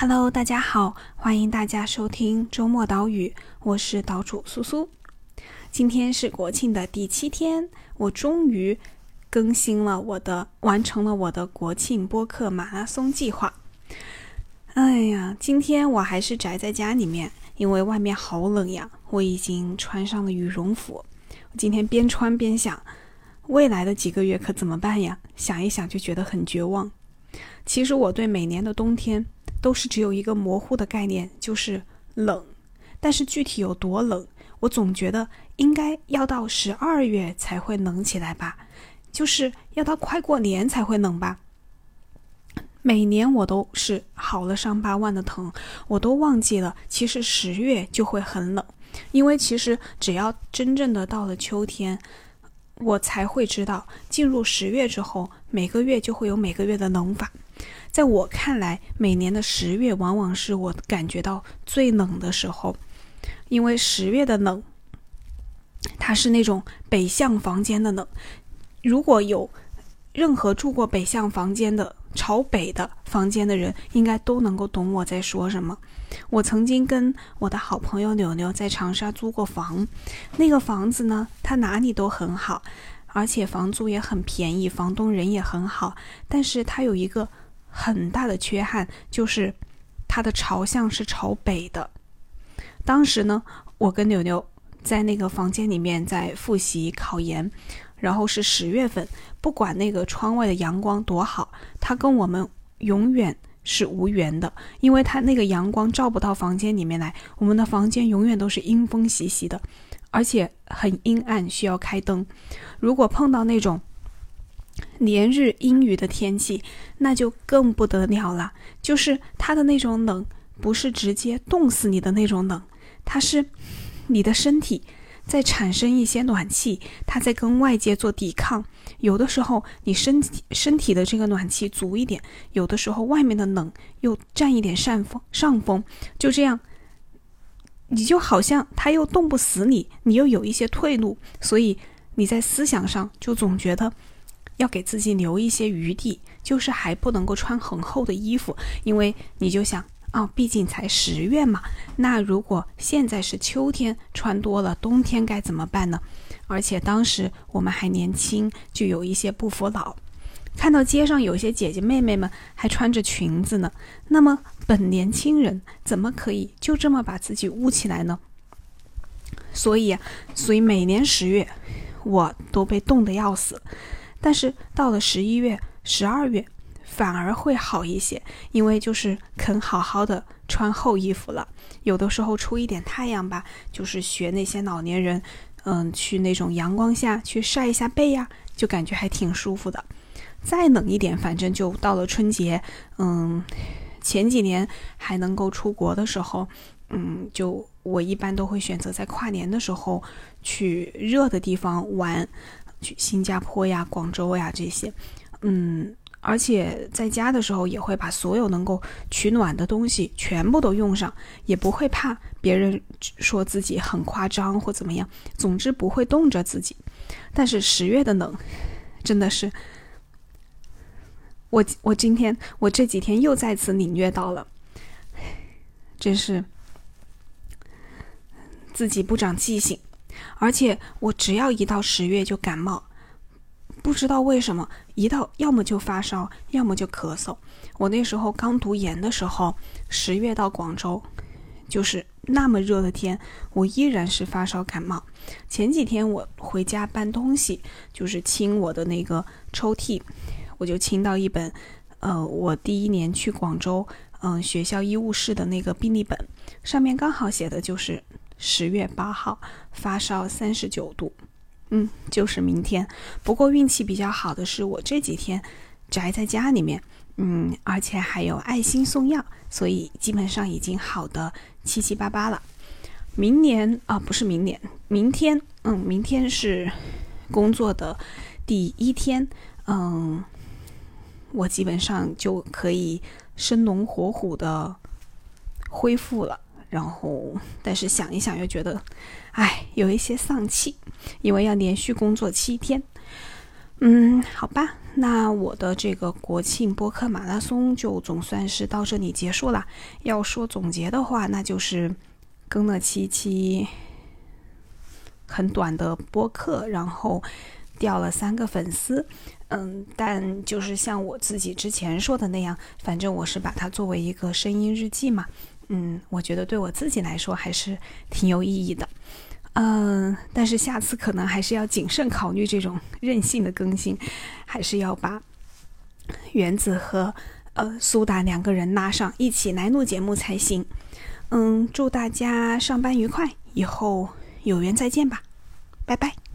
Hello，大家好，欢迎大家收听周末岛屿，我是岛主苏苏。今天是国庆的第七天，我终于更新了我的，完成了我的国庆播客马拉松计划。哎呀，今天我还是宅在家里面，因为外面好冷呀。我已经穿上了羽绒服，我今天边穿边想，未来的几个月可怎么办呀？想一想就觉得很绝望。其实我对每年的冬天都是只有一个模糊的概念，就是冷。但是具体有多冷，我总觉得应该要到十二月才会冷起来吧，就是要到快过年才会冷吧。每年我都是好了伤疤忘了疼，我都忘记了，其实十月就会很冷，因为其实只要真正的到了秋天，我才会知道，进入十月之后，每个月就会有每个月的冷法。在我看来，每年的十月往往是我感觉到最冷的时候，因为十月的冷，它是那种北向房间的冷。如果有任何住过北向房间的，朝北的房间的人应该都能够懂我在说什么。我曾经跟我的好朋友柳柳在长沙租过房，那个房子呢，它哪里都很好，而且房租也很便宜，房东人也很好。但是它有一个很大的缺憾，就是它的朝向是朝北的。当时呢，我跟柳柳在那个房间里面在复习考研。然后是十月份，不管那个窗外的阳光多好，它跟我们永远是无缘的，因为它那个阳光照不到房间里面来，我们的房间永远都是阴风习习的，而且很阴暗，需要开灯。如果碰到那种连日阴雨的天气，那就更不得了了。就是它的那种冷，不是直接冻死你的那种冷，它是你的身体。在产生一些暖气，它在跟外界做抵抗。有的时候你身体身体的这个暖气足一点，有的时候外面的冷又占一点上风上风。就这样，你就好像它又冻不死你，你又有一些退路，所以你在思想上就总觉得要给自己留一些余地，就是还不能够穿很厚的衣服，因为你就想。哦，毕竟才十月嘛。那如果现在是秋天，穿多了，冬天该怎么办呢？而且当时我们还年轻，就有一些不服老。看到街上有些姐姐妹妹们还穿着裙子呢，那么本年轻人怎么可以就这么把自己捂起来呢？所以，所以每年十月，我都被冻得要死。但是到了十一月、十二月。反而会好一些，因为就是肯好好的穿厚衣服了。有的时候出一点太阳吧，就是学那些老年人，嗯，去那种阳光下去晒一下背呀，就感觉还挺舒服的。再冷一点，反正就到了春节，嗯，前几年还能够出国的时候，嗯，就我一般都会选择在跨年的时候去热的地方玩，去新加坡呀、广州呀这些，嗯。而且在家的时候也会把所有能够取暖的东西全部都用上，也不会怕别人说自己很夸张或怎么样。总之不会冻着自己。但是十月的冷，真的是我我今天我这几天又再次领略到了，真是自己不长记性。而且我只要一到十月就感冒。不知道为什么，一到要么就发烧，要么就咳嗽。我那时候刚读研的时候，十月到广州，就是那么热的天，我依然是发烧感冒。前几天我回家搬东西，就是清我的那个抽屉，我就清到一本，呃，我第一年去广州，嗯，学校医务室的那个病历本，上面刚好写的就是十月八号发烧三十九度。嗯，就是明天。不过运气比较好的是，我这几天宅在家里面，嗯，而且还有爱心送药，所以基本上已经好的七七八八了。明年啊，不是明年，明天，嗯，明天是工作的第一天，嗯，我基本上就可以生龙活虎的恢复了。然后，但是想一想又觉得，哎，有一些丧气，因为要连续工作七天。嗯，好吧，那我的这个国庆播客马拉松就总算是到这里结束了。要说总结的话，那就是更了七期很短的播客，然后掉了三个粉丝。嗯，但就是像我自己之前说的那样，反正我是把它作为一个声音日记嘛。嗯，我觉得对我自己来说还是挺有意义的。嗯，但是下次可能还是要谨慎考虑这种 任性的更新，还是要把原子和呃苏打两个人拉上一起来录节目才行。嗯，祝大家上班愉快，以后有缘再见吧，拜拜。